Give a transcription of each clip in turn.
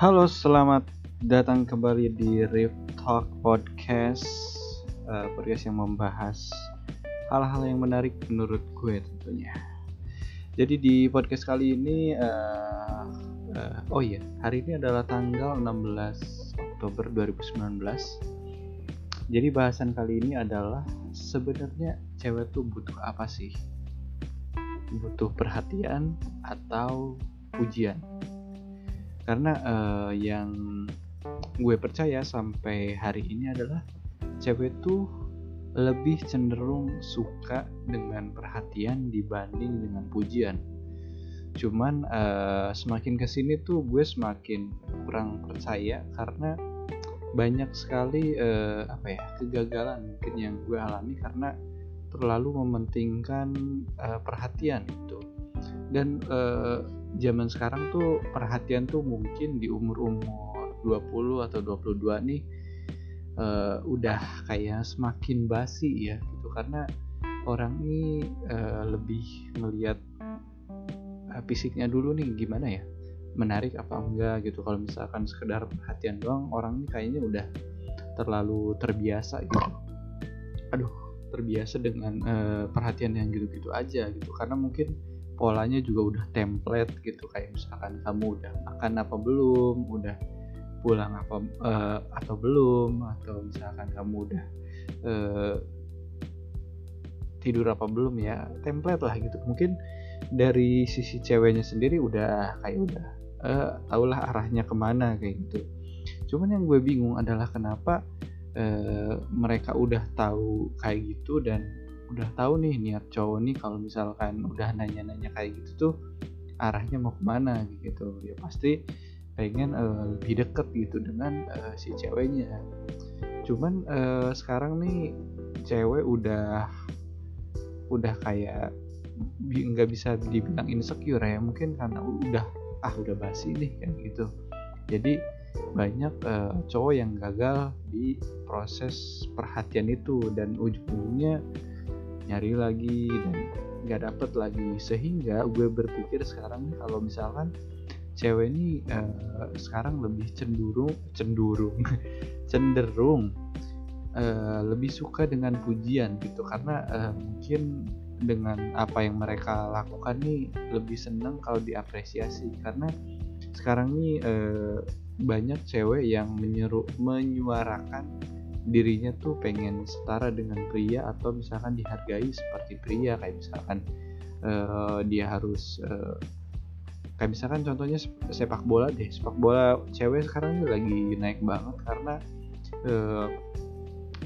Halo, selamat datang kembali di Riff Talk Podcast uh, Podcast yang membahas hal-hal yang menarik menurut gue tentunya Jadi di podcast kali ini uh, uh, Oh iya, hari ini adalah tanggal 16 Oktober 2019 Jadi bahasan kali ini adalah Sebenarnya cewek tuh butuh apa sih? Butuh perhatian atau pujian? Karena uh, yang gue percaya sampai hari ini adalah cewek tuh lebih cenderung suka dengan perhatian dibanding dengan pujian. Cuman uh, semakin ke sini tuh gue semakin kurang percaya karena banyak sekali uh, apa ya kegagalan mungkin yang gue alami karena terlalu mementingkan uh, perhatian itu dan uh, zaman sekarang tuh perhatian tuh mungkin di umur-umur 20 atau 22 nih uh, udah kayak semakin basi ya gitu. Karena orang ini uh, lebih melihat uh, fisiknya dulu nih gimana ya? Menarik apa enggak gitu. Kalau misalkan sekedar perhatian doang orang ini kayaknya udah terlalu terbiasa gitu. Aduh terbiasa dengan uh, perhatian yang gitu-gitu aja gitu. Karena mungkin polanya juga udah template gitu kayak misalkan kamu udah makan apa belum udah pulang apa uh, atau belum atau misalkan kamu udah uh, tidur apa belum ya template lah gitu. Mungkin dari sisi ceweknya sendiri udah kayak udah uh, tahulah arahnya ke mana kayak gitu. Cuman yang gue bingung adalah kenapa uh, mereka udah tahu kayak gitu dan udah tahu nih niat cowok nih kalau misalkan udah nanya-nanya kayak gitu tuh arahnya mau ke mana gitu. Ya pasti pengen uh, lebih deket gitu dengan uh, si ceweknya. Cuman uh, sekarang nih cewek udah udah kayak nggak bisa dibilang insecure ya. Mungkin karena udah ah udah basi nih kayak gitu. Jadi banyak uh, cowok yang gagal di proses perhatian itu dan ujung-ujungnya nyari lagi dan nggak dapet lagi. Sehingga gue berpikir sekarang nih kalau misalkan cewek ini uh, sekarang lebih cenderung cenderung cenderung uh, lebih suka dengan pujian gitu. Karena uh, mungkin dengan apa yang mereka lakukan nih lebih seneng kalau diapresiasi. Karena sekarang nih uh, banyak cewek yang menyeru menyuarakan dirinya tuh pengen setara dengan pria atau misalkan dihargai seperti pria kayak misalkan uh, dia harus uh, kayak misalkan contohnya sepak bola deh sepak bola cewek sekarang lagi naik banget karena uh,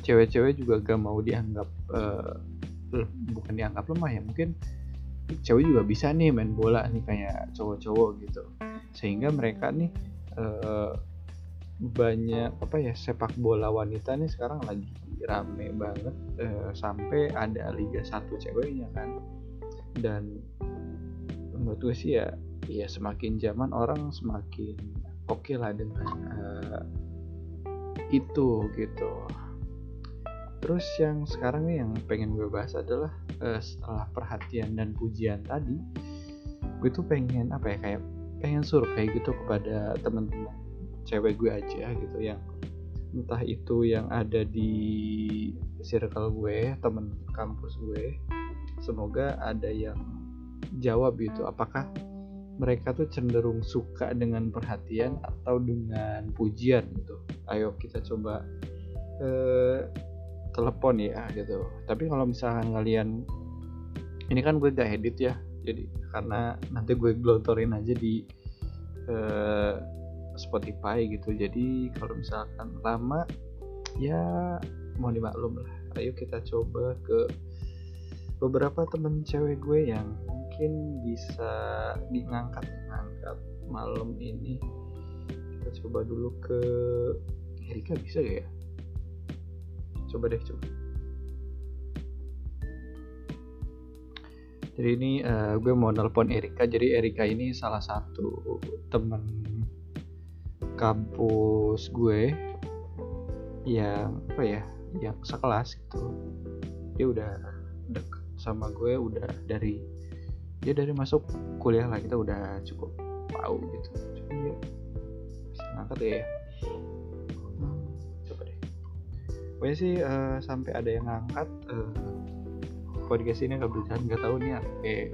cewek-cewek juga gak mau dianggap uh, bukan dianggap lemah ya mungkin cewek juga bisa nih main bola nih kayak cowok-cowok gitu. Sehingga mereka nih uh, banyak apa ya sepak bola wanita nih sekarang lagi rame banget eh, sampai ada liga satu ceweknya kan. Dan menurut gue sih ya ya semakin zaman orang semakin oke okay lah dengan uh, itu gitu. Terus yang sekarang nih yang pengen gue bahas adalah uh, setelah perhatian dan pujian tadi gue tuh pengen apa ya kayak pengen survei gitu kepada teman-teman cewek gue aja gitu yang entah itu yang ada di circle gue temen kampus gue semoga ada yang jawab gitu apakah mereka tuh cenderung suka dengan perhatian atau dengan pujian gitu. Ayo kita coba eh, telepon ya gitu. Tapi kalau misalkan kalian ini kan gue gak edit ya jadi karena nanti gue glontorin aja di eh, Spotify gitu. Jadi kalau misalkan lama ya mau dimaklum lah. Ayo kita coba ke beberapa temen cewek gue yang mungkin bisa diangkat ngangkat malam ini. Kita coba dulu ke Erika bisa gak ya? Coba deh coba. Jadi ini uh, gue mau nelpon Erika. Jadi Erika ini salah satu temen kampus gue yang apa ya yang sekelas gitu. Dia udah deket sama gue udah dari dia dari masuk kuliah lah kita udah cukup tahu gitu. Cuma dia ngangkat ya. Coba deh. Pokoknya sih uh, sampai ada yang ngangkat uh, podcast ini nggak berjalan nggak tahu nih kayak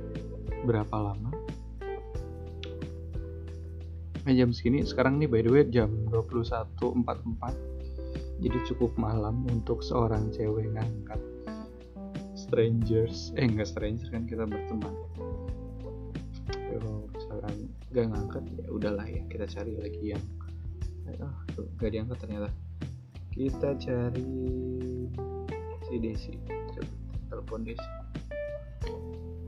berapa lama nah, jam segini. Sekarang nih by the way jam 21.44 jadi cukup malam untuk seorang cewek ngangkat strangers. Eh enggak stranger kan kita berteman. Kalau misalkan gak ngangkat ya udahlah ya kita cari lagi yang oh gak diangkat ternyata. Kita cari si Desi. Coba telepon Desi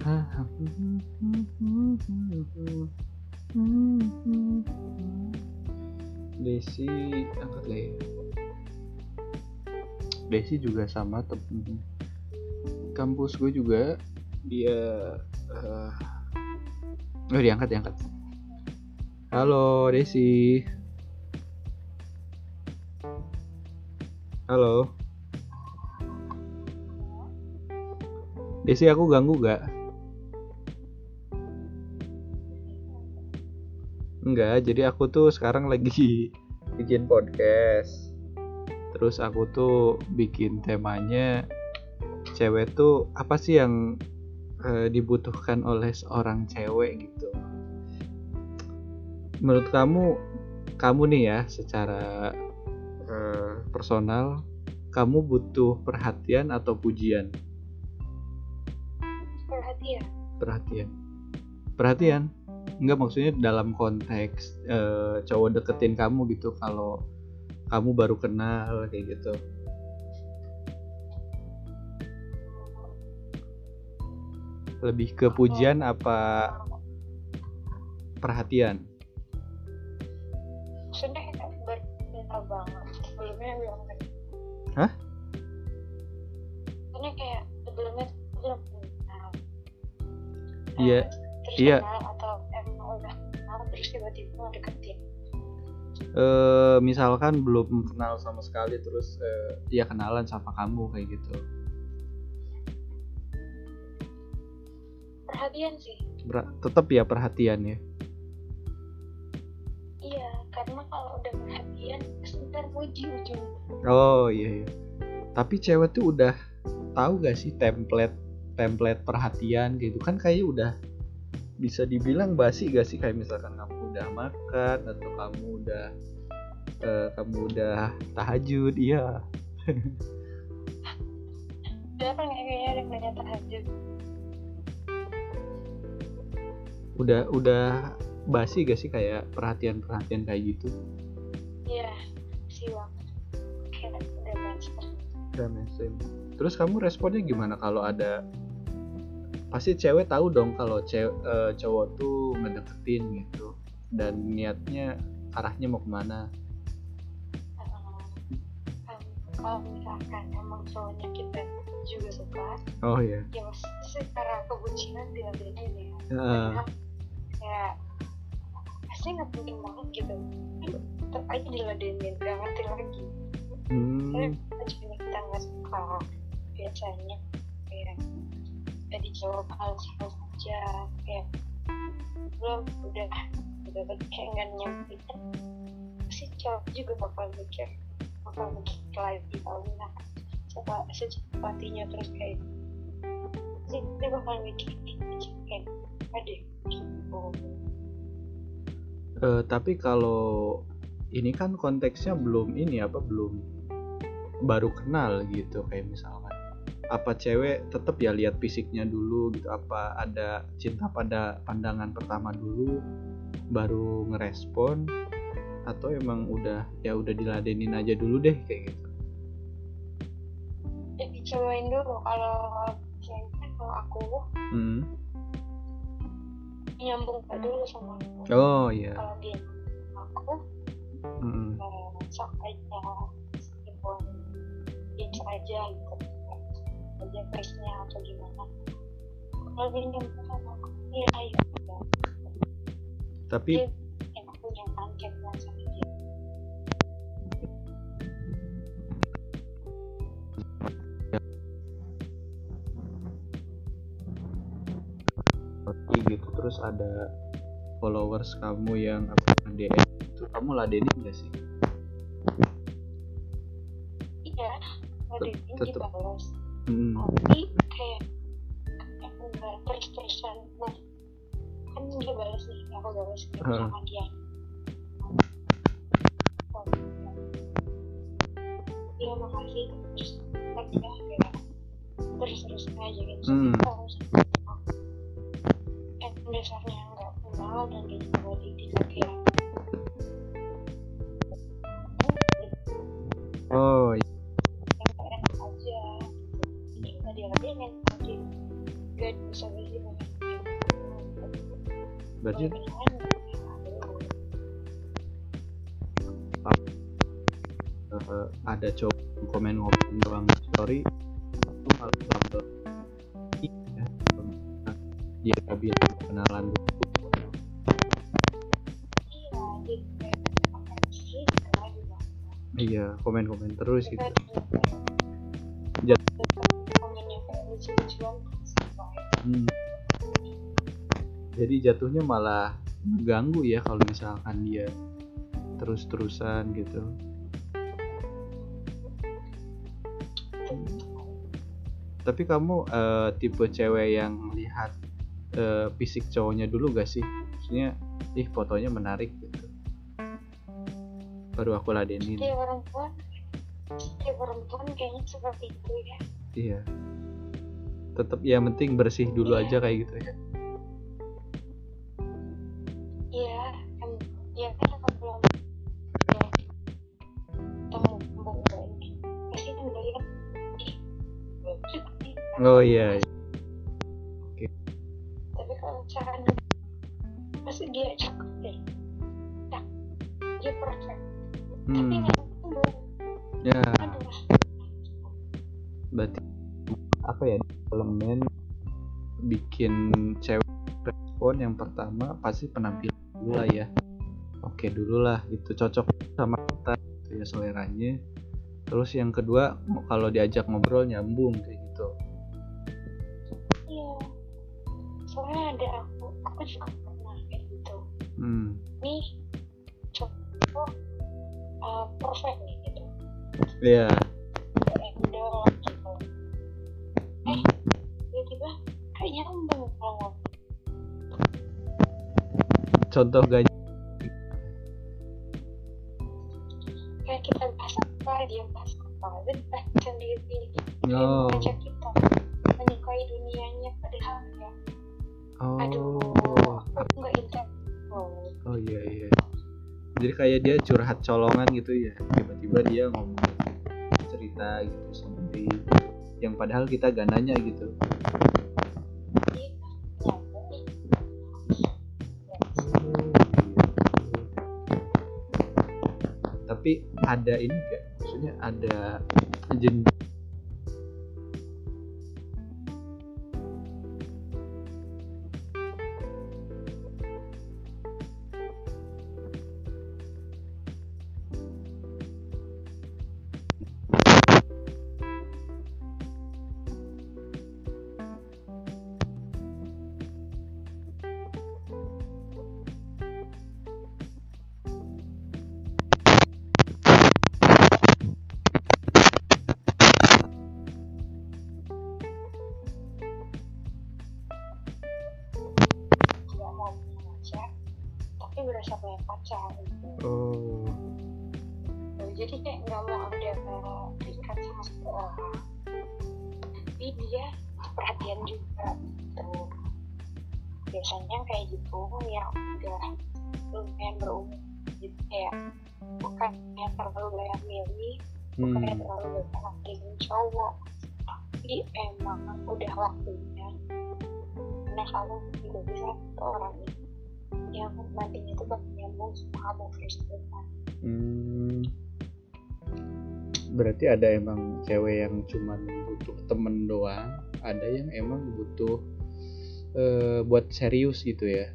Desi angkat lah ya Desi juga sama temen kampus gue juga dia uh, oh diangkat diangkat. Halo Desi. Halo. Desi aku ganggu gak enggak jadi aku tuh sekarang lagi bikin podcast. Terus aku tuh bikin temanya cewek tuh apa sih yang uh, dibutuhkan oleh seorang cewek gitu. Menurut kamu kamu nih ya secara uh, personal kamu butuh perhatian atau pujian? Perhatian. Perhatian. Perhatian enggak maksudnya dalam konteks uh, cowok deketin kamu gitu kalau kamu baru kenal kayak gitu. Lebih ke pujian apa perhatian? Maksudnya banget sebelumnya belum hah? Maksudnya kayak sebelumnya belum kenal. Iya iya eh misalkan belum kenal sama sekali terus eh, ya kenalan sama kamu kayak gitu. Perhatian sih. Ber- tetap ya perhatian ya? Iya karena kalau udah perhatian sebentar muji ujung oh iya, iya. tapi cewek tuh udah tahu gak sih template template perhatian gitu? Kan kayak udah bisa dibilang basi gak sih kayak misalkan kamu udah makan atau kamu udah eh, kamu udah tahajud iya. Udah kan kayaknya ada yang nanya tahajud. Udah udah basi gak sih kayak perhatian perhatian kayak gitu? Iya sih banget. Kayak udah master udah mainstream. Terus kamu responnya gimana kalau ada pasti cewek tahu dong kalau cewek cowok tuh ngedeketin gitu dan niatnya arahnya mau ke mana? Kalau misalkan emang cowoknya kita juga suka oh iya. ya mas secara kebucinan tidak beda ya. Karena kayak pasti nggak penting banget gitu. Tetap aja diladenin gak ngerti lagi. Karena hmm. cuma kita nggak suka biasanya kayak jadi jawab hal saja kayak belum udah udah kayak nggak nyampe. Kan si cowok juga bakal mikir bakal mikir lagi kalau nah coba secepatnya terus kayak sih dia bakal mikir kayak ada gitu. Eh, tapi kalau ini kan konteksnya belum ini apa belum baru kenal gitu. Kayak misalkan apa cewek tetap ya lihat fisiknya dulu gitu apa ada cinta pada pandangan pertama dulu baru ngerespon atau emang udah ya udah diladenin aja dulu deh kayak gitu jadi cobain dulu kalau kalau aku hmm. nyambung gak dulu sama aku oh iya kalau dia aku Hmm. sok aja meskipun hits aja gitu aja face-nya atau gimana kalau dia nyambung sama aku ya ayo. Tapi target lah sama dia gitu terus ada followers kamu yang apa DM itu kamu ladenin gak sih iya ini tetep. balas hmm. tapi balas iya komen komen terus gitu. Hmm. jadi jatuhnya malah ganggu ya kalau misalkan dia terus-terusan gitu. Tapi kamu eh, tipe cewek yang lihat eh, fisik cowoknya dulu gak sih? Maksudnya ih fotonya menarik gitu. Baru aku ladenin. Setiap perempuan setiap perempuan kayaknya seperti itu ya. Iya. Tetap ya penting bersih dulu Iya. aja kayak gitu ya. Iya kan ya kan kalau ya temu temu pasti penampilan dulu lah ya. Oke dulu lah itu cocok sama kita gitu ya seleranya. Terus yang kedua kalau diajak ngobrol nyambung kayak gitu. Iya. Soalnya ada aku aku juga pernah kayak gitu. Hmm. nih cowok uh, perfect nih gitu. Ya endor gitu. Eh tiba-tiba kayak nyambung kalau contoh gak? Kayak kita bahas apa dia bahas apa? Sendiri. Kayak oh. mengajak kita menyukai dunianya padahal ya. Aduh oh. aku nggak intens oh oh iya iya. Jadi kayak dia curhat colongan gitu ya. Tiba-tiba dia ngomong cerita gitu sendiri yang padahal kita gak nanya gitu tapi ada ini gak maksudnya ada jen kamu tidak bisa orang ini yang nantinya itu bakal nyambung sama kamu first kan Hmm. berarti ada emang cewek yang cuman butuh temen doang ada yang emang butuh eh, buat serius gitu ya?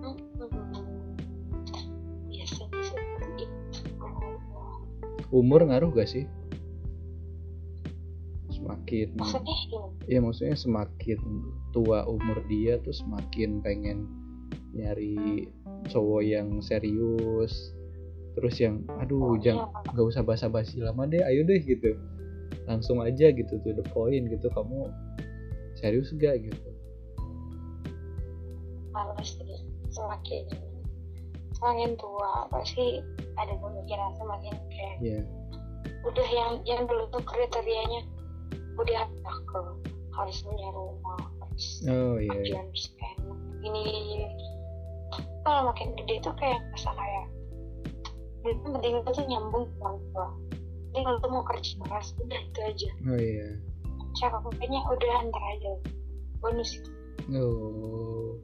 Hmm, seperti itu umur ngaruh gak sih semakin maksudnya ya maksudnya semakin tua umur dia tuh semakin pengen nyari cowok yang serius. Terus yang aduh jangan nggak usah basa-basi lama deh ayo deh gitu. Langsung aja gitu to the point gitu kamu serius gak gitu. Sih semakin semakin tua pasti ada pemikiran semakin kayak ya udah yang yang dulu tuh kriterianya udah ke harus punya rumah harus oh iya iya. ujian stand ini kalau makin gede tuh kayak rasa kayak itu penting itu tuh nyambung ke orang tua. Jadi kalau tuh mau kerja keras udah itu aja. Oh iya. Cara kayaknya udah antar aja. Bonus itu. Oh.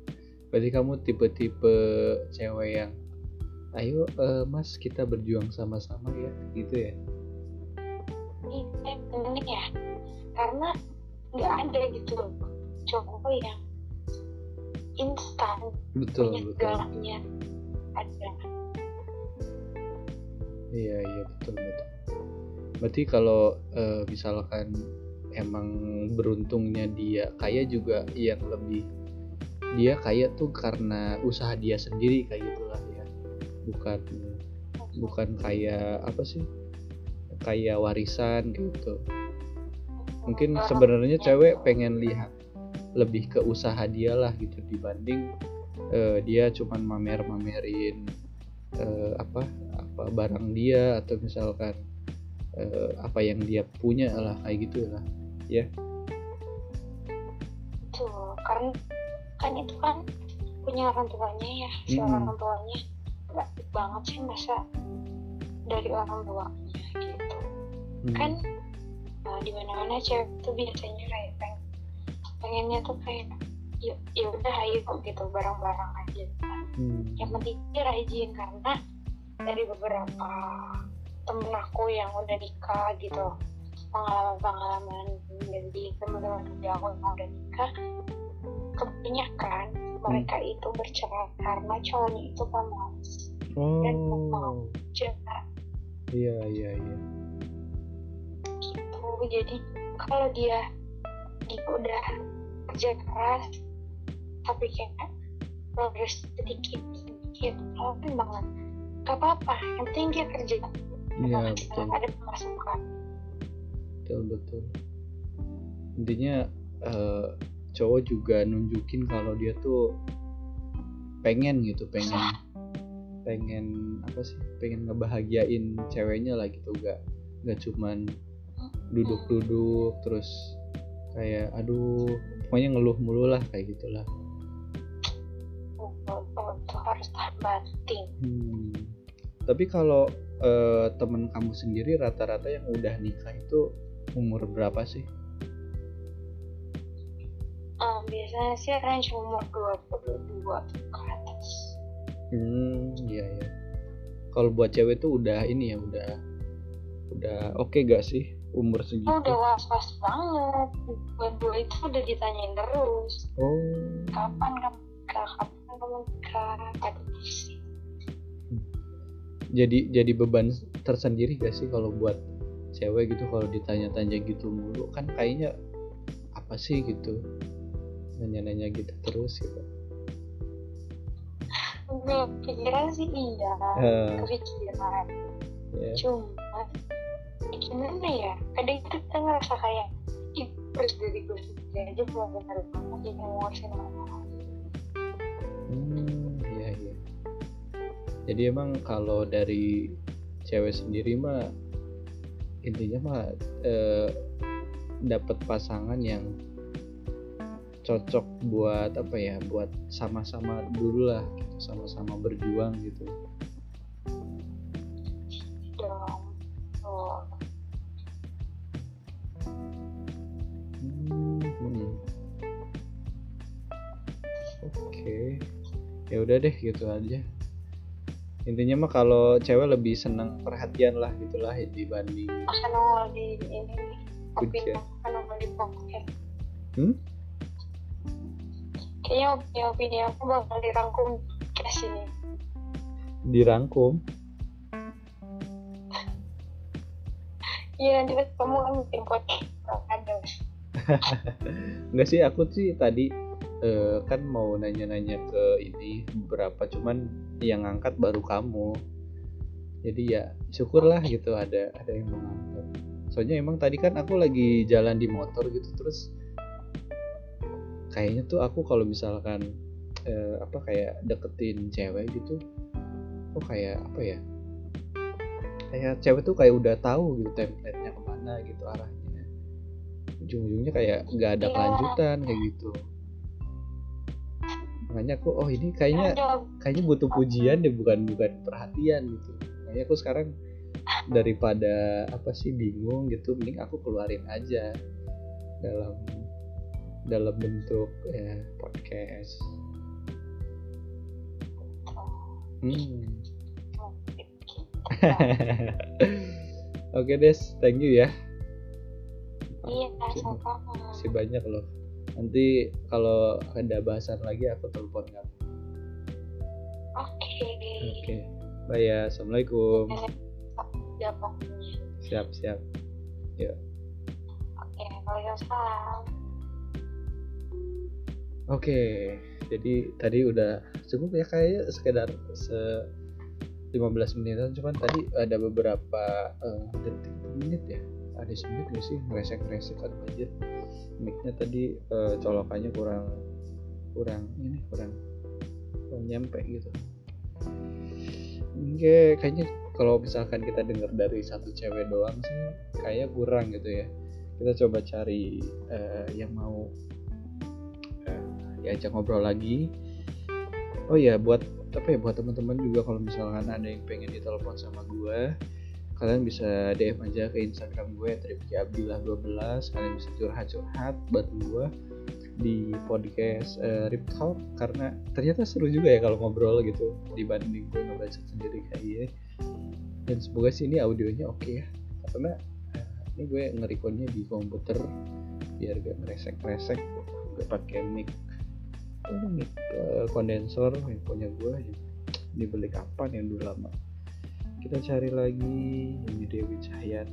Berarti kamu tipe-tipe cewek yang ayo eh, mas kita berjuang sama-sama ya gitu ya? Ini eh, penting ya karena nggak ada gitu loh cowok yang instan betul punya segalanya ada Iya iya betul betul. Berarti kalau eh, misalkan emang beruntungnya dia kaya juga yang lebih dia kaya tuh karena usaha dia sendiri kayak gitulah ya. Bukan bukan kayak apa sih? Kayak warisan gitu. Mungkin sebenarnya cewek pengen lihat lebih ke usaha dia lah gitu dibanding eh, dia cuman mamer-mamerin eh, apa apa barang dia atau misalkan eh, apa yang dia punya lah kayak gitu lah tuh karena kan itu kan punya orang tuanya ya si Mm-mm. orang tuanya nggak banget sih masa dari orang tuanya gitu Hmm. kan uh, di mana mana cewek tuh biasanya kayak pengen pengennya tuh kayak ya udah ayo gitu bareng-bareng aja. Hmm. yang penting dia rajin karena dari beberapa temen aku yang udah nikah gitu pengalaman-pengalaman dari teman-teman kerja aku yang udah nikah kebanyakan mereka itu bercerai karena cowoknya itu pemalas dan mau Oh, cerita. Iya iya iya. Gitu jadi kalau dia dia udah kerja keras tapi kayak progres sedikit sedikit alamin banget. Gak apa-apa yang penting dia kerja. Iya Emang betul. ada pemasukan betul betul. Intinya eh, cowok juga nunjukin kalau dia tuh pengen gitu pengen pengen apa sih? Pengen ngebahagiain ceweknya lah gitu. Gak nggak cuman duduk-duduk terus kayak aduh pokoknya ngeluh mulu lah kayak gitulah untuk harus tahan banting Hmm. Tapi kalau eh, temen kamu sendiri rata-rata yang udah nikah itu umur berapa sih? um, biasanya sih range umur 22 ke atas Hmm, iya ya. Kalau buat cewek tuh udah ini ya, udah udah oke gak sih umur segitu? Oh, udah was-was banget. Berdua itu udah ditanyain terus. Oh, kapan kamu nikah? Kapan kamu nikah? Sih jadi jadi beban tersendiri gak sih kalau buat cewek gitu kalau ditanya-tanya gitu mulu? Kan kayaknya apa sih gitu? Nanya-nanya gitu terus gitu. gue pikiran sih iya. Eh, kepikiran. Ya. cuma gimana ya kadang itu kita ngerasa kayak terus dari gue sendiri aja belum benar banget jadi ngurusin orang Hmm, iya iya. Jadi emang kalau dari cewek sendiri mah intinya mah eh, dapat pasangan yang cocok buat apa ya, buat sama-sama dulu lah, gitu, sama-sama berjuang gitu. Hmm. Oke, ya udah deh gitu aja. Intinya mah kalau cewek lebih senang perhatian lah gitulah dibanding akan di ini Puja. akan di podcast Hmm? kayaknya opini opini aku bakal dirangkum ke sini dirangkum. Iya nanti kamu kan bikin podcast Enggak sih aku sih tadi uh, kan mau nanya-nanya ke ini beberapa cuman yang ngangkat baru kamu. Jadi ya syukurlah gitu ada ada yang mengangkat. Soalnya emang tadi kan aku lagi jalan di motor gitu terus kayaknya tuh aku kalau misalkan uh, apa kayak deketin cewek gitu kok kayak apa ya kayak cewek tuh kayak udah tahu gitu template-nya ke mana gitu arahnya. Ujung-ujungnya kayak nggak ada kelanjutan kayak gitu. Makanya aku oh ini kayaknya kayaknya butuh pujian deh bukan bukan perhatian gitu. Makanya aku sekarang daripada apa sih bingung gitu mending aku keluarin aja dalam dalam bentuk ya, podcast. Hmm Oke Des, thank you ya. Iya, sama-sama. Masih banyak loh. Nanti kalau ada bahasan lagi aku telepon kamu. Oke. Oke. Bye ya. Assalamualaikum. Pokoknya. Siap, siap. Ya. Oke, waalaikumsalam. Oke, jadi tadi udah cukup ya kayaknya sekedar se 15 menitan cuman tadi ada beberapa uh, detik menit ya. Ada semenit gak sih ngeresek ngeresek kan aja? Micnya tadi uh, colokannya kurang kurang ini kurang kurang nyampe gitu. Oke kayaknya kalau misalkan kita dengar dari satu cewek doang sih kayak kurang gitu ya. Kita coba cari uh, yang mau uh, diajak ngobrol lagi oh ya buat apa ya buat teman-teman juga kalau misalkan ada yang pengen ditelepon sama gue kalian bisa DM aja ke Instagram gue Tripki Abdillah 12 kalian bisa curhat-curhat buat gue di podcast uh, Rip Talk karena ternyata seru juga ya kalau ngobrol gitu dibanding gue ngebaca sendiri kayak gini dan semoga sih ini audionya oke okay ya karena uh, ini gue ngerikonnya di komputer biar gak ngeresek-resek gue pakai mic ini uh, kondensor yang punya gue dibeli kapan yang dulu lama? Kita cari lagi. Ini Dewi Cahyan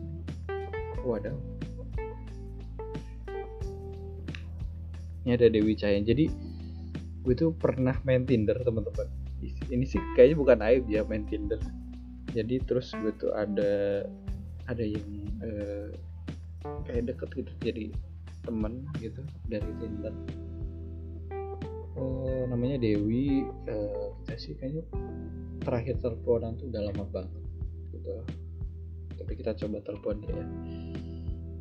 waduh. Ini ada Dewi Cahyan jadi gue tuh pernah main Tinder teman-teman. Ini sih kayaknya bukan aib ya main Tinder. Jadi terus gue tuh ada ada yang uh, kayak deket gitu. Jadi temen gitu dari Tinder namanya Dewi uh, kita sih kayaknya terakhir teleponan tuh udah lama banget gitu. Tapi kita coba telepon dia.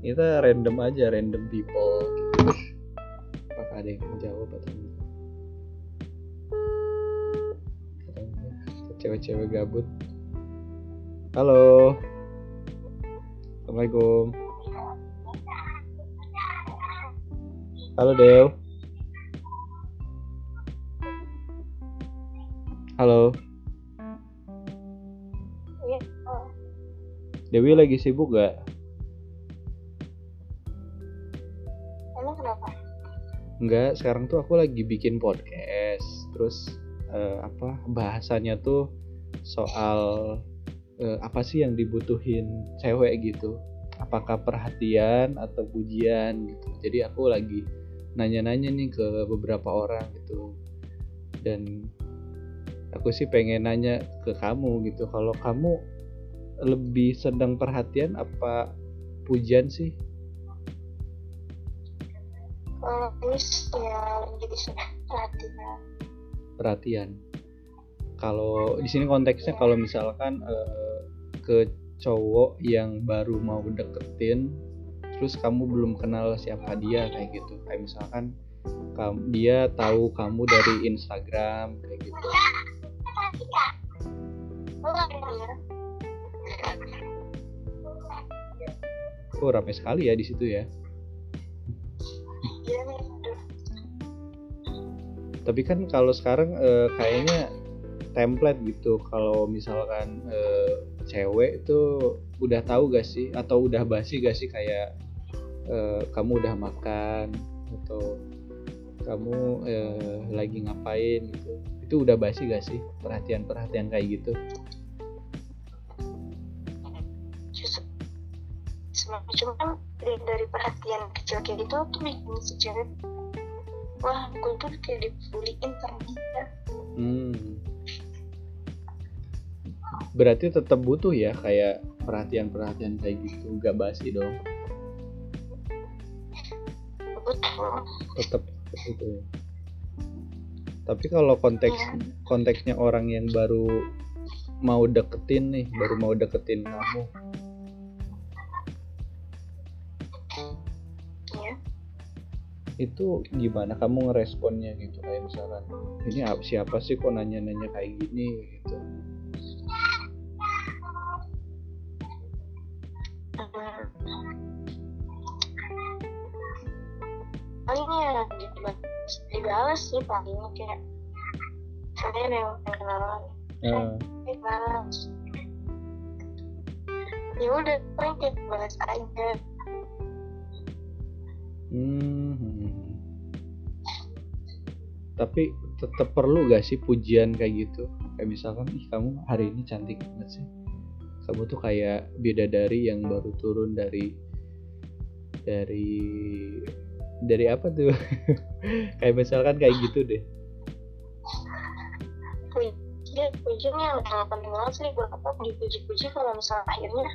Ya kita random aja random people gitu. Apakah ada yang menjawab atau enggak? Cewek-cewek gabut? Halo. Assalamualaikum. Halo Dew Halo. Iya. Dewi lagi sibuk gak? Emang kenapa? Enggak, sekarang tuh aku lagi bikin podcast. Terus uh, apa bahasannya tuh soal uh, apa sih yang dibutuhin cewek gitu? Apakah perhatian atau pujian gitu? Jadi aku lagi nanya-nanya nih ke beberapa orang gitu. Dan aku sih pengen nanya ke kamu gitu. Kalau kamu lebih sedang perhatian apa pujian sih? Kalau ya jadi perhatian. Perhatian. Kalau di sini konteksnya kalau misalkan uh, ke cowok yang baru mau deketin terus kamu belum kenal siapa dia kayak gitu. Kayak misalkan kamu dia tahu kamu dari Instagram kayak gitu Oh ramai sekali ya di situ ya. Tapi kan kalau sekarang eh, kayaknya template gitu. Kalau misalkan eh, cewek itu udah tahu gak sih? Atau udah basi gak sih kayak eh, kamu udah makan atau kamu eh, lagi ngapain gitu itu udah basi gak sih? Perhatian-perhatian kayak gitu? Cuma kan dari, dari perhatian kecil kayak gitu tuh bikin si cewek wah gue tuh kayak dibuliin dia hmm. berarti tetap butuh ya kayak perhatian-perhatian kayak gitu gak basi dong? Betul. Tetap itu ya. Tapi kalau konteks konteksnya orang yang baru mau deketin nih baru mau deketin kamu. Ya itu gimana kamu ngeresponnya gitu? Kayak misalkan ini ap- siapa sih kok nanya-nanya kayak gini? gitu. Palingnya dibalas dibalas sih palingnya kayak saya memang kenalan Eh, dibalas. Ya udah paling kayak balas aja. Hmm, hmm. tapi tetap perlu gak sih pujian kayak gitu? Kayak misalkan ih kamu hari ini cantik banget sih. Kamu tuh kayak bidadari yang baru turun dari dari dari apa tuh? Kayak misalkan kayak gitu deh. Puji pujinya udah penting banget sih buat apa? Dipuji-puji kalau misalnya akhirnya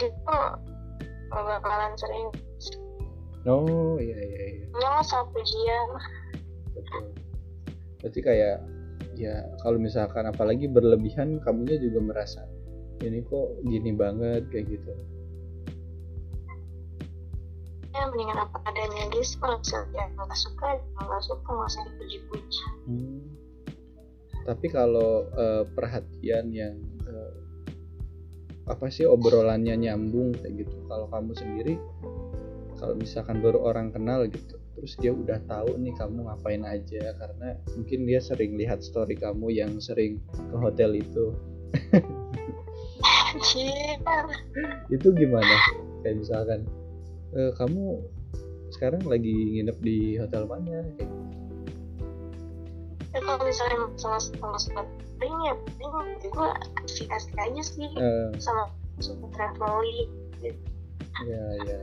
gitu nggak bakalan sering. Oh iya iya iya. Mau sama pujian. Betul. Berarti kayak ya kalau misalkan apalagi berlebihan kamunya juga merasa ini kok gini banget kayak gitu mendingan apa adanya aja sih kalau misalnya nggak suka ya nggak suka nggak usah dipuji-puji Hmm. Tapi kalau eh, perhatian yang eh, apa sih obrolannya nyambung kayak gitu. Kalau kamu sendiri, kalau misalkan baru orang kenal gitu, terus dia udah tahu nih kamu ngapain aja karena mungkin dia sering lihat story kamu yang sering ke hotel itu. Itu gimana? Kayak misalkan "Eh, kamu sekarang lagi nginep di hotel mana? Kayak gitu. ya kalau misalnya sama sama paling ya paling gue asik asik aja sih Eh, sama sama traveling Ya, ya.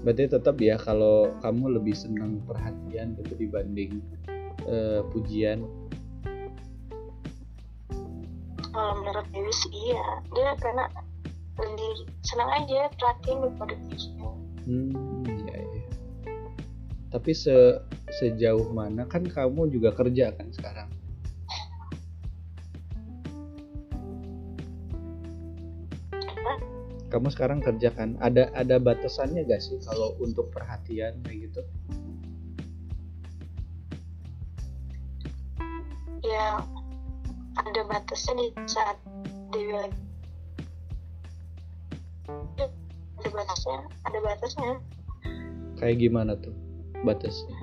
Berarti tetap ya kalau kamu lebih senang perhatian gitu dibanding eh, pujian. kalau menurut Dewi sih iya dia karena senang aja perhatiin daripada Hmm, ya, ya. Tapi se sejauh mana kan kamu juga kerja kan sekarang? Apa? Kamu sekarang kerja kan? Ada ada batasannya gak sih kalau untuk perhatian kayak gitu? ya ada batasnya di saat Dewi lagi ada batasnya ada batasnya Kayak gimana tuh batasnya?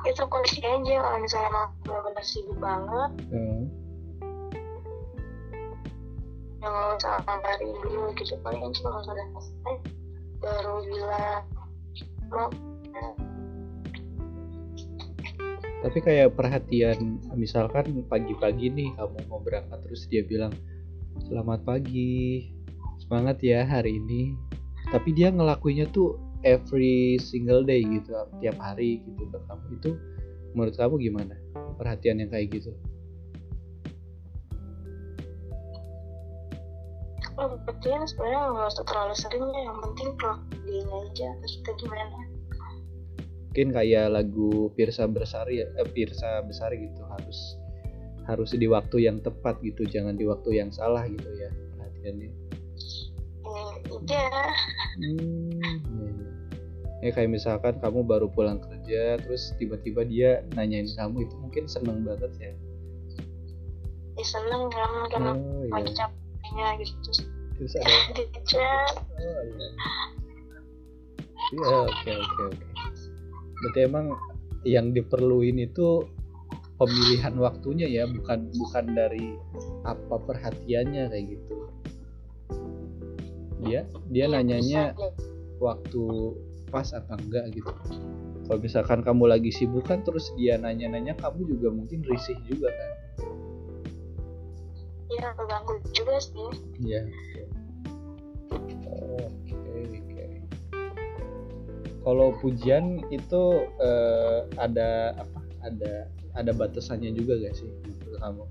itu kondisi aja kalau misalnya emang benar-benar sibuk banget Hmm. ya nggak usah ngabarin dulu gitu paling cuma sudah selesai baru bilang mau Tapi kayak perhatian misalkan pagi-pagi nih kamu mau berangkat terus dia bilang selamat pagi semangat ya hari ini. Tapi dia ngelakuinnya tuh every single day gitu tiap hari gitu ke kamu. Itu menurut kamu gimana? Perhatian yang kayak gitu? Kalau berarti sebenarnya nggak usah terlalu sering ya yang penting kalau dia aja terus kita gimana mungkin kayak lagu Pirsa Besar ya eh, Pirsa Besar gitu harus harus di waktu yang tepat gitu jangan di waktu yang salah gitu ya perhatiannya iya Hmm, iya, iya. Ya kayak misalkan kamu baru pulang kerja terus tiba-tiba dia nanyain kamu itu mungkin seneng banget ya. ya seneng kan karena Oh lagi iya. capeknya gitu terus ada Oh iya. Iya oke oke oke. Berarti emang yang diperluin itu pemilihan waktunya ya bukan bukan dari apa perhatiannya kayak gitu. Dia dia Iya, nanyanya waktu pas apa enggak gitu kalau misalkan kamu lagi sibuk kan terus dia nanya-nanya kamu juga mungkin risih juga kan ya iya keganggu juga sih Iya. Oke, oke. Kalau pujian itu eh, ada apa? Ada ada batasannya juga gak sih menurut kamu?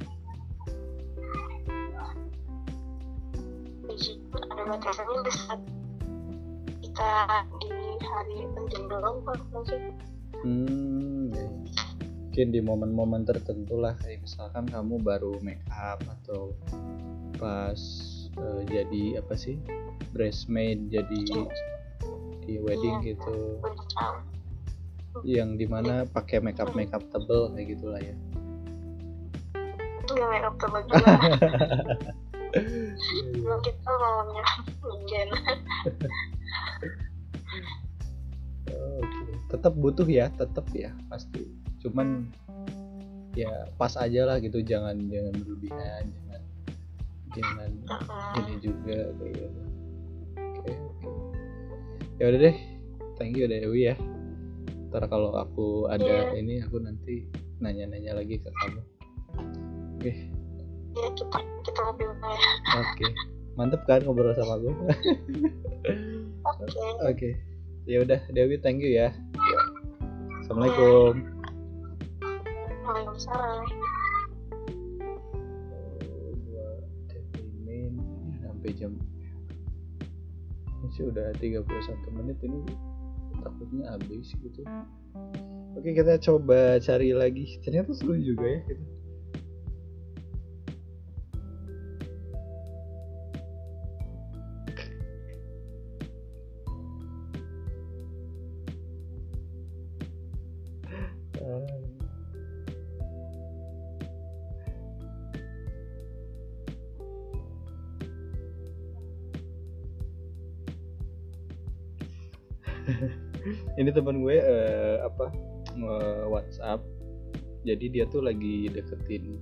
ada batasannya saat kita di hari penting doang kok mungkin Hmm, ya. mungkin di momen-momen tertentu lah kayak misalkan kamu baru make up atau pas eh, jadi apa sih bridesmaid jadi di wedding gitu. Udah tahu. Yang di mana pakai makeup makeup tebel kayak gitulah ya. Nggak make up tebal juga. Belum kita maunya hujan Oke. tetap butuh ya tetap ya pasti. Cuman ya pas aja lah gitu jangan jangan berlebihan jangan jangan ini juga kayak gitu ya udah deh. Thank you Dewi ya. Ntar kalau aku ada ini aku nanti nanya-nanya lagi ke kamu. Oke. Ya kita kita ngobrol ya. Oke. Mantep kan ngobrol sama aku? Oke. Oke. Ya udah Dewi thank you ya. Ya. assalamualaikum. Waalaikumsalam. Sampai jam ini sih udah 31 menit ini takutnya habis gitu oke kita coba cari lagi ternyata seru juga ya gitu. Teman gue eh, apa nge- WhatsApp jadi dia tuh lagi deketin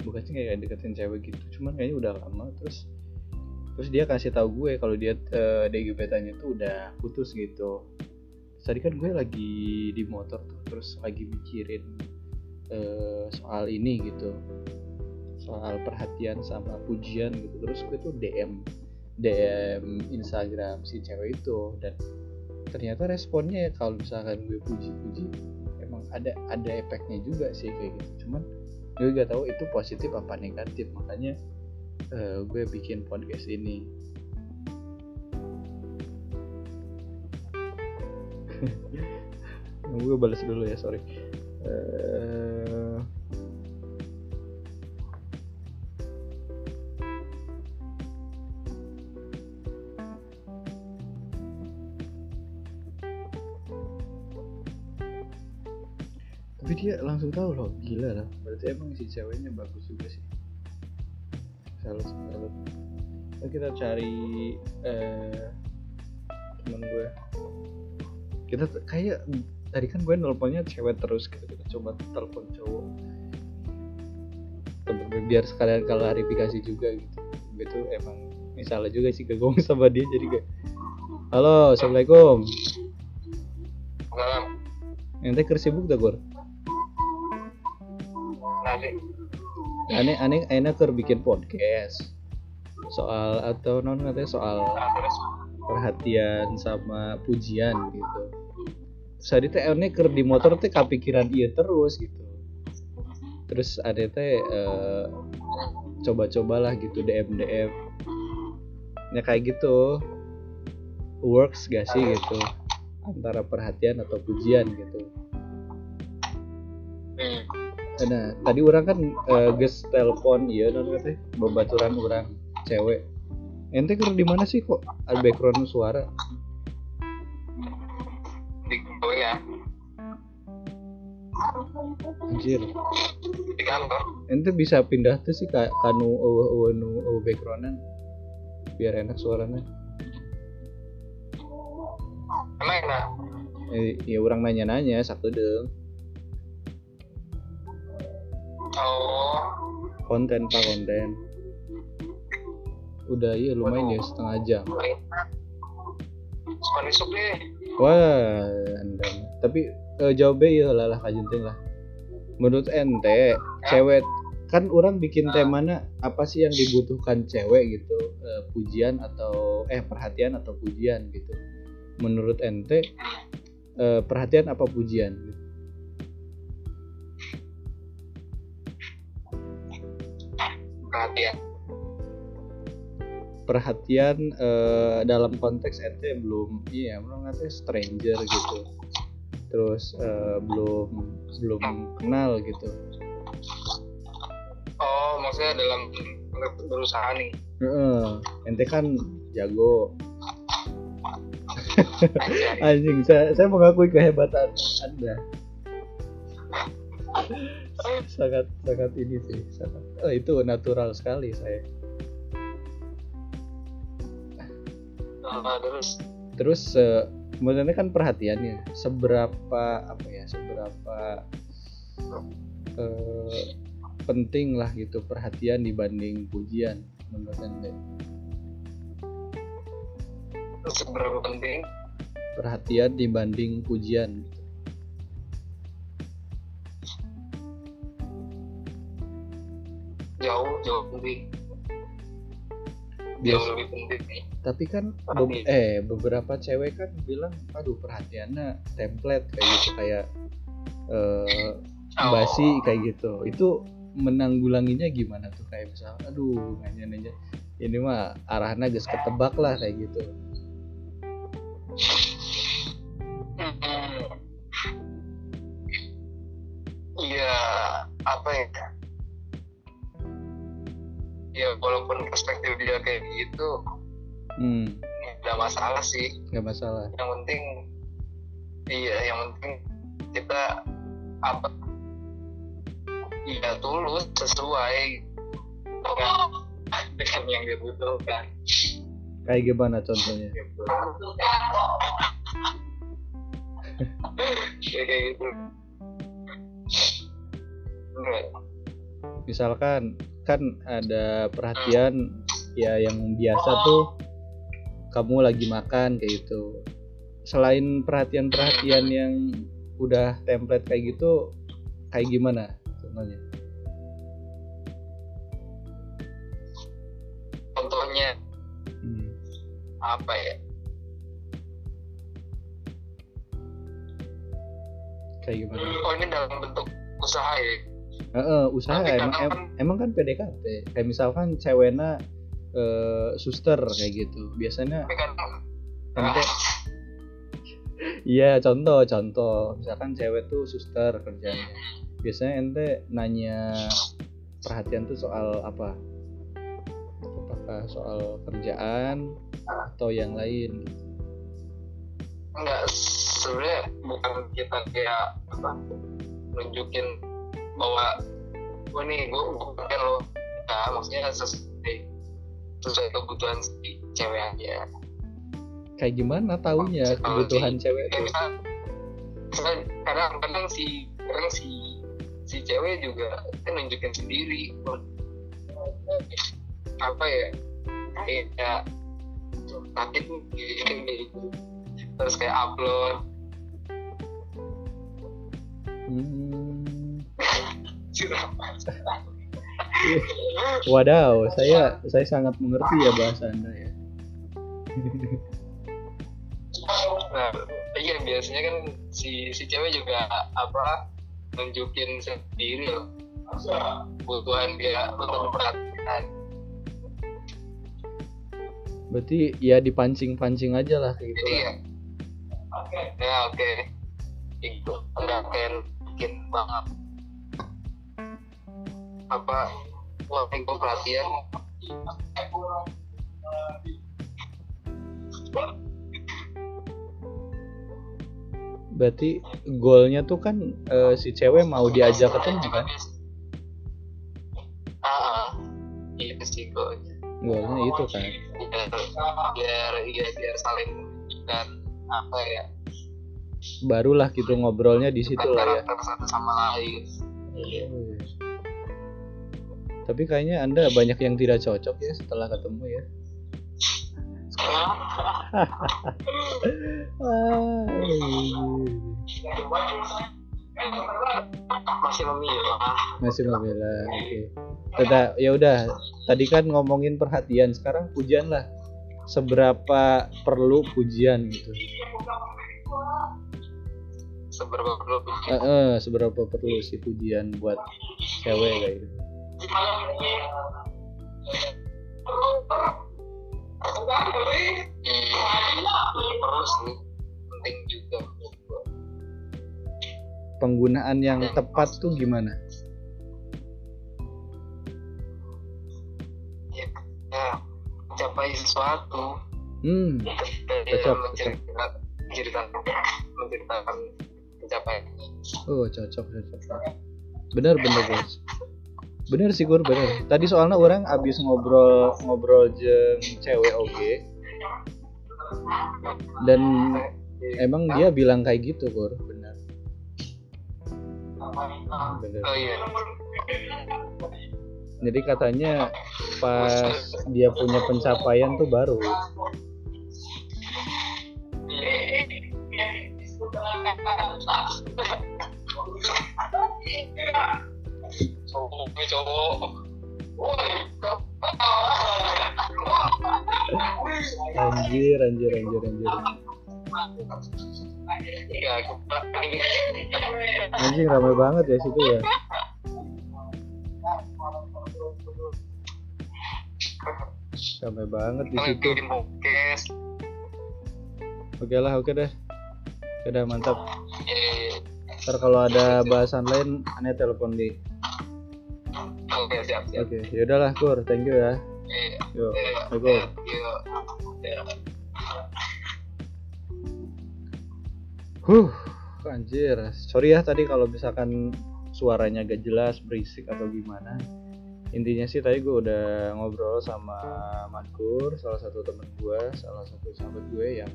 bukan sih kayak deketin cewek gitu cuman kayaknya udah lama. Terus terus dia kasih tahu gue kalau dia eh, dari gebetannya tuh udah putus gitu. Tadi kan gue lagi di motor tuh terus lagi mikirin eh, soal ini gitu. Soal perhatian sama pujian gitu. Terus gue tuh DM DM Instagram si cewek itu dan ternyata responnya ya kalau misalkan gue puji-puji emang ada ada efeknya juga sih kayak gitu. Cuman gue gak tahu itu positif apa negatif. Makanya eh, gue bikin podcast ini. Gue balas dulu ya sorry. Eh, dia langsung tahu loh gila lah. Berarti emang si ceweknya bagus juga sih. Salut salut Nah, kita cari eh, temen gue. Kita kayak tadi kan gue nelponnya cewek terus gitu. Kita coba telepon cowok. Temen gue biar sekalian klarifikasi juga gitu. Gue tuh emang misalnya juga sih gue ngomong sama dia jadi kayak halo assalamualaikum. Malam. Ente keur sibuk dah gur nasi aneh aneh enak keur bikin podcast. Soal atau non katanya soal terus? perhatian sama pujian gitu. Tadi teh aneh keur di motor teh kepikiran iya terus gitu. Terus ada teh eh, coba-cobalah gitu DM DM ya kayak gitu. Works gak sih gitu? Antara perhatian atau pujian gitu. Hmm. Nah, tadi orang kan eh, geus telepon iya non katanya babaturan orang cewek. Ente keur di mana sih kok ada background suara? di ya Anjir. di kantor Ente bisa pindah tuh sih kayak kanu eueuh eueuh nu eueuh backgroundan biar enak suaranya. emang enak Eh, ya orang nanya-nanya satu deng oh konten pak konten. Udah iya lumayan ya setengah jam. Deh Wah, anda. Tapi eh, jawabnya iya lah lah kajenting lah. Menurut ente, cewek kan orang bikin temanya apa sih yang dibutuhkan cewek gitu eh, pujian atau eh perhatian atau pujian gitu menurut ente eh, perhatian apa pujian gitu. Perhatian perhatian eh, dalam konteks ente belum iya belum ngerti stranger gitu. Terus eh, belum belum kenal gitu. Oh maksudnya dalam berusaha nih. Heeh, ente kan jago. Anjing saya saya mengakui kehebatan anda sangat sangat ini sih sangat. Oh, itu natural sekali saya. Nah, terus? Terus eh, sebenarnya kan perhatiannya seberapa apa ya seberapa eh, penting lah gitu perhatian dibanding pujian menurut anda? Seberapa penting? Perhatian dibanding pujian lebih biasa lebih penting nih. Tapi kan be- Perhatian. eh beberapa cewek kan bilang aduh perhatiannya template kayak gitu kayak eh Oh. basi kayak gitu. Itu menanggulanginya gimana tuh? Kayak misal aduh nanya nanya ini mah arahnya geus ketebak lah kayak gitu gitu, hmm nggak masalah sih. nggak masalah Yang penting, iya, yang penting kita apa? Iya tulus sesuai dengan, dengan yang dibutuhkan. kayak gimana contohnya Gitu. Ya, kayak gitu. Misalkan kan ada perhatian ya yang biasa tuh kamu lagi makan kayak gitu selain perhatian-perhatian yang udah template kayak gitu kayak gimana contohnya Contohnya Hmm. apa ya? kayak gimana Oh ini dalam bentuk usaha ya? Eh, eh, usaha emang, em- emang kan PDKT kayak misalkan ceweknya eh, suster kayak gitu. Biasanya Tapi kan iya contoh contoh. Misalkan cewek tuh suster kerjanya. Biasanya ente nanya perhatian tuh soal apa? Apakah soal kerjaan atau yang lain? Enggak sebenarnya bukan kita kayak apa nunjukin bahwa gue nih gue bukan lo nah maksudnya sesuai kebutuhan si cewek aja. Kayak gimana taunya kebutuhan si- cewek ya misal, misal kadang kadang si kadang si si cewek juga kan nunjukin sendiri. Apa ya? Kayak sakit nih gitu. Terus kayak upload. Hmm. Wadaw, saya saya sangat mengerti ya bahasa anda ya. nah iya biasanya kan si si cewek juga apa nunjukin sendiri loh kebutuhan dia untuk perhatian Berarti ya dipancing-pancing aja lah kayak gitu. jadi ya oke. Ya oke. Itu enggak kayak bikin banget. Apa perhatian Berarti goalnya tuh kan eh, si cewek mau diajak ketemu kan? ah ah. itu sih goalnya Goalnya itu kan. biar biar iya biar saling menunjukkan apa ya Barulah gitu ngobrolnya di situ lah ya. satu sama lain iya Tapi kayaknya anda banyak yang tidak cocok ya setelah ketemu ya. Ah, masih memilah. Masih memilah oke. Teta, ya udah. Tadi kan ngomongin perhatian sekarang pujian lah. Seberapa perlu pujian gitu? Seberapa perlu Eh, eh, seberapa perlu sih pujian buat cewek kayak gitu Hmm, perlu sih penting juga penggunaan yang tepat tuh gimana? Ya, ya mencapai sesuatu. Hmm Cocok, menceritakan menceritakan pencapaian oh cocok cocok. Bener bener guys bener sih gur bener. Tadi soalnya orang abis ngobrol ngobrol jeng cewek oke. Dan emang dia bilang kayak gitu gur. Bener. Bener. Oh iya. Jadi katanya pas dia punya pencapaian tuh baru anjir anjir anjir anjir. Anjing ramai banget ya situ ya. Ramai banget di situ. Oke lah oke deh. Oke dah mantap. Ntar kalau ada bahasan lain aneh telepon di. Oke siap siap. Oke yaudahlah kur. Thank you ya. Eh yuk iya Huh, anjir. Sorry ya tadi kalau misalkan suaranya gak jelas, berisik atau gimana. Intinya sih tadi gue udah ngobrol sama Mankur, salah satu temen gue, salah satu sahabat gue yang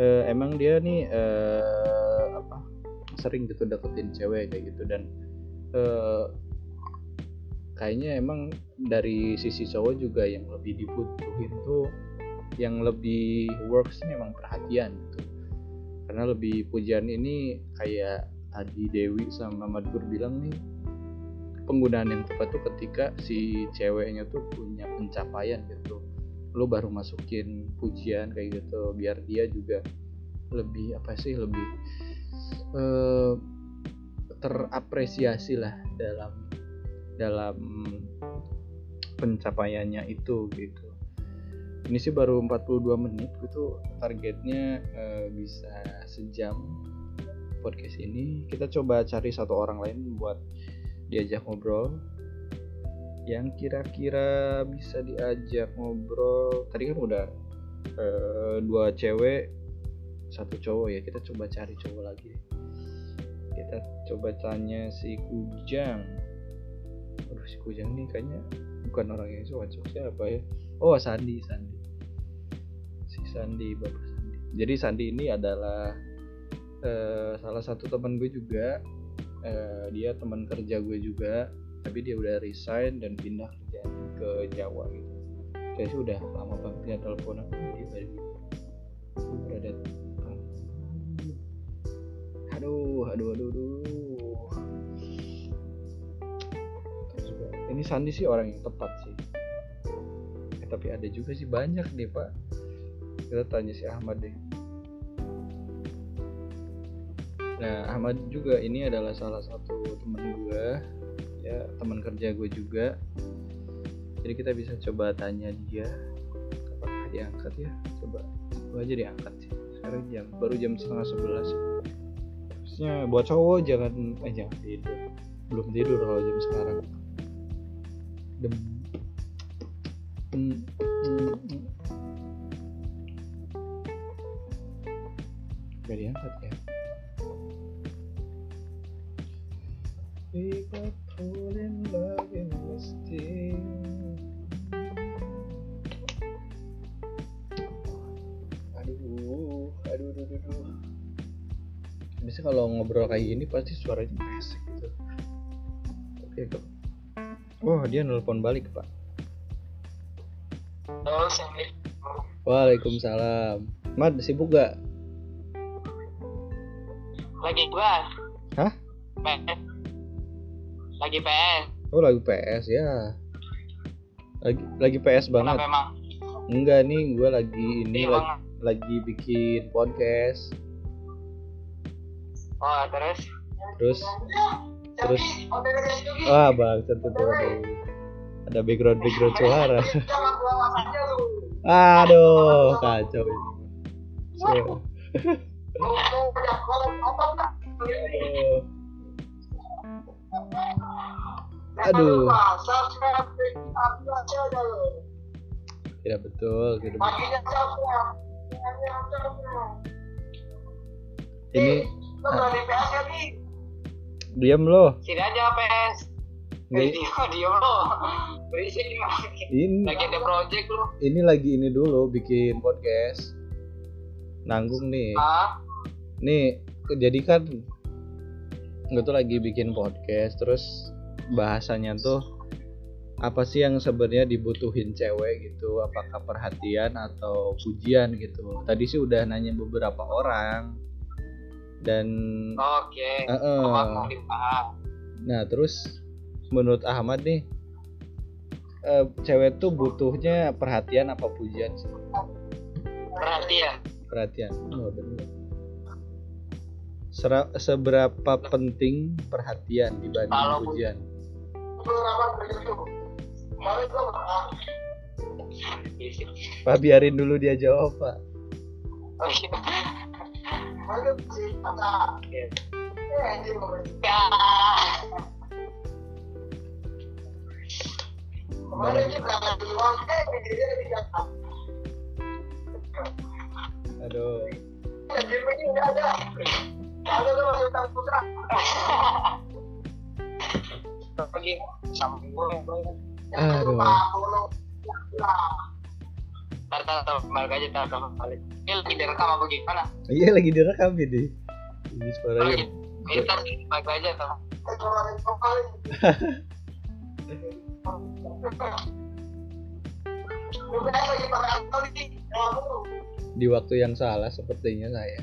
eh, emang dia nih eh, apa sering gitu deketin cewek kayak gitu dan eh, kayaknya emang dari sisi cowok juga yang lebih dibutuhin tuh yang lebih works ini emang perhatian gitu. Karena lebih pujian ini kayak tadi Dewi sama Madgur bilang nih penggunaan yang tepat tuh ketika si ceweknya tuh punya pencapaian gitu. Lu baru masukin pujian kayak gitu biar dia juga lebih apa sih lebih eh, terapresiasi lah dalam dalam pencapaiannya itu gitu ini sih baru 42 menit gitu targetnya eh, bisa sejam podcast ini. Kita coba cari satu orang lain buat diajak ngobrol. Yang kira-kira bisa diajak ngobrol tadi kan udah eh, dua cewek satu cowok ya kita coba cari cowok lagi. Kita coba tanya si Kujang. Aduh si Kujang nih kayaknya bukan orang yang cocok siapa ya oh Sandi Sandi. Si Sandi bapak Sandi. Jadi Sandi ini adalah eh, salah satu teman gue juga. Eh, dia teman kerja gue juga tapi dia udah resign dan pindah kerja ke Jawa gitu. Saya sih udah lama banget nggak teleponan dia lagi berada aduh aduh aduh aduh. Ini Sandi sih orang yang tepat sih tapi ada juga sih banyak nih pak kita tanya si Ahmad deh Nah, Ahmad juga ini adalah salah satu teman gue, ya teman kerja gue juga. Jadi kita bisa coba tanya dia, apakah diangkat ya? Coba, coba aja diangkat sih. Sekarang jam baru jam setengah sebelas. Harusnya buat cowok jangan, eh jangan tidur. Belum tidur kalau jam sekarang. Hmm, hmm, hmm. Gak diangkat ya? Pulled in love in still. Aduh, aduh, aduh. Biasanya kalau ngobrol kayak gini pasti suaranya berisik gitu. Oke. Wah, dia nelpon balik, Pak. Waalaikumsalam. Mad, sibuk gak? lagi gua PS. Lagi PS. Oh lagi PS ya. Lagi lagi PS banget. Kenapa emang? Enggak nih, gue lagi ini Iya, lagi, lagi bikin podcast. Oh, terus? Terus terus wah bang tentu tuh ada background background suara. Aduh kacau ini. So, aduh tidak betul tidak betul. Ini diam loh. Sini aja PS. Eh, diam, diam lo. Berisik ini Lagi ada project lu. ini lagi ini dulu bikin podcast. Nanggung nih. Ah, nih jadi kan gue tuh lagi bikin podcast terus bahasanya tuh apa sih yang sebenarnya dibutuhin cewek gitu apakah perhatian atau pujian gitu tadi sih udah nanya beberapa orang dan oke. Heeh. Mau dibahas. nah terus menurut Ahmad nih eh, cewek tuh butuhnya perhatian apa pujian sih Perhatian. perhatian oh, bener. Sera- seberapa penting perhatian dibanding Kalau- pujian. Pak biarin dulu dia jawab Pak Oh, iya. Oke. Ya. Aduh aduh balik aja, tar, balik. Ini lagi direkam apa gimana? iya lagi direkam ini ini suaranya ini tar, balik aja, tar. Di waktu yang salah sepertinya saya.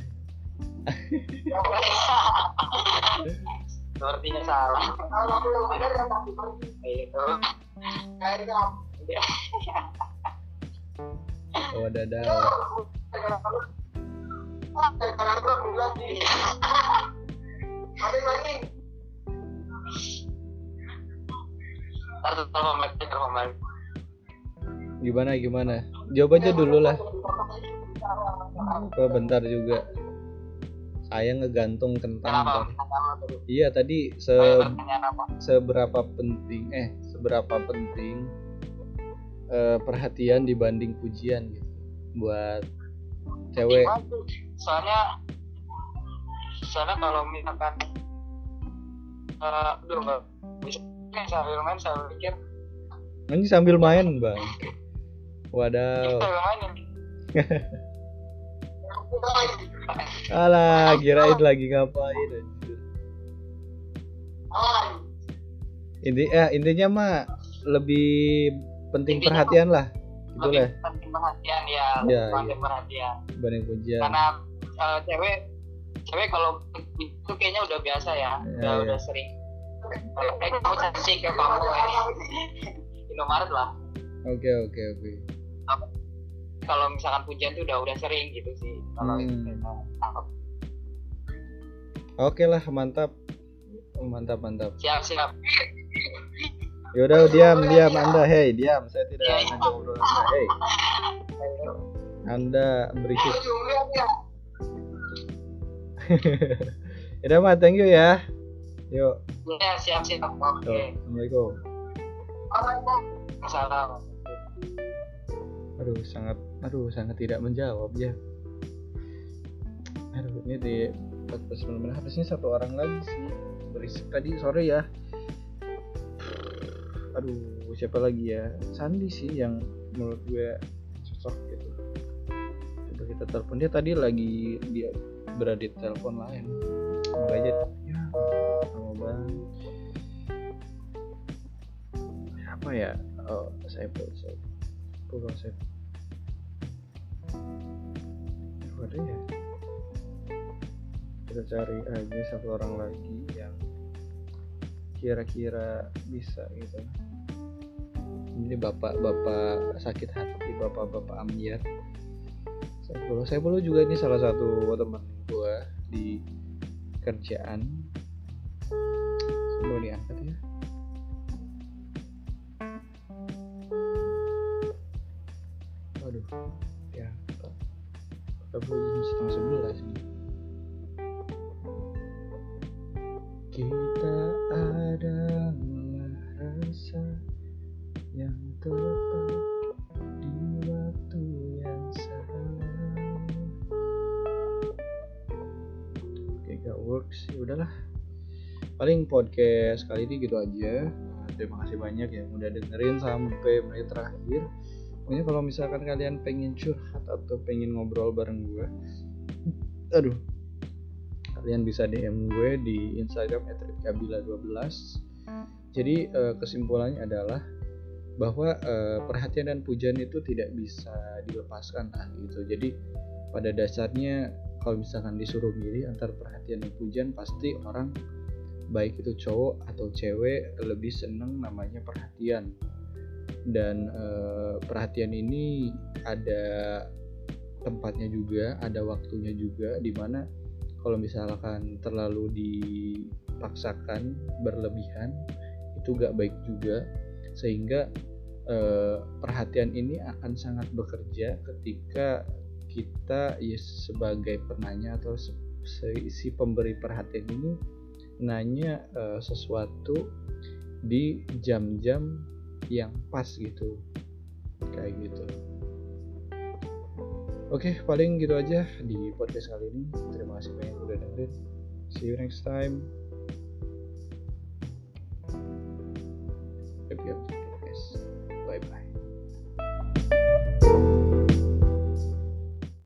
Sepertinya salah. Oh dadah. Tar, tar, gimana gimana? Jawab aja dulu lah. Oh, bentar juga. Saya ngegantung kentang iya tadi se seberapa penting eh seberapa penting eh, perhatian dibanding pujian gitu. Buat cewek. Soalnya soalnya kalau misalkan uh, bisa sambil main sambil mikir ini sambil main bang. Ini alah kirain lagi ngapain anjir. Inti eh intinya mah lebih penting Intinya perhatian lah gitu lebih lah. penting perhatian ya, Ya, penting perhatian. Dibanding pujian. Karena uh, cewek cewek kalau itu kayaknya udah biasa ya, Ya, udah ya. udah sering eh kamu cantik ya kamu. Indomaret lah. Oke oke oke. Kalau misalkan pujian tuh udah udah sering gitu sih. Kalau Hmm. tangkap. oke lah mantap. Mantap mantap. Siap siap. Yaudah diam diam anda. Hei diam. Saya tidak ngajak ngobrol anda hei anda berisik Yaudah mah thank you ya yuk. Ya siap siap. Oke. Tuh, assalamualaikum. Salam aduh sangat aduh sangat tidak menjawab ya. Aduh ini di 49 menit harusnya satu orang lagi sih. Berisik tadi sore ya. Aduh siapa lagi ya? Sandi sih yang menurut gue cocok gitu. Coba kita telepon. Dia tadi lagi dia berada di telepon lain. Semoga aja ya lama banget apa ya? Oh saya saya Pulau saya ada ya? Kita cari aja satu orang lagi yang kira-kira bisa gitu. Ini bapak-bapak sakit hati bapak-bapak ambiar. Saya perlu saya perlu juga ini salah satu teman gue di kerjaan mau diangkat ya. Aduh ya kita belum setengah sebelas nih kita adalah rasa yang tepat di waktu yang salah oke gak works ya udahlah paling podcast kali ini gitu aja. Nah, terima kasih banyak yang udah dengerin sampai menit terakhir. Pokoknya kalau misalkan kalian pengen curhat atau pengen ngobrol bareng gue aduh kalian bisa DM gue di Instagram @kabila12 jadi eh, kesimpulannya adalah bahwa eh, perhatian dan pujian itu tidak bisa dilepaskan lah gitu. Jadi pada dasarnya kalau misalkan disuruh milih antara perhatian dan pujian pasti orang baik itu cowok atau cewek lebih seneng namanya perhatian. Dan eh, perhatian ini ada tempatnya juga ada waktunya juga di mana kalau misalkan terlalu dipaksakan berlebihan itu gak baik juga. Sehingga eh, perhatian ini akan sangat bekerja ketika kita ya sebagai penanya atau se- si pemberi perhatian ini nanya eh, sesuatu di jam-jam yang pas gitu. Kayak gitu. Oke paling gitu aja di podcast kali ini. Terima kasih banyak udah dengerin. See you next time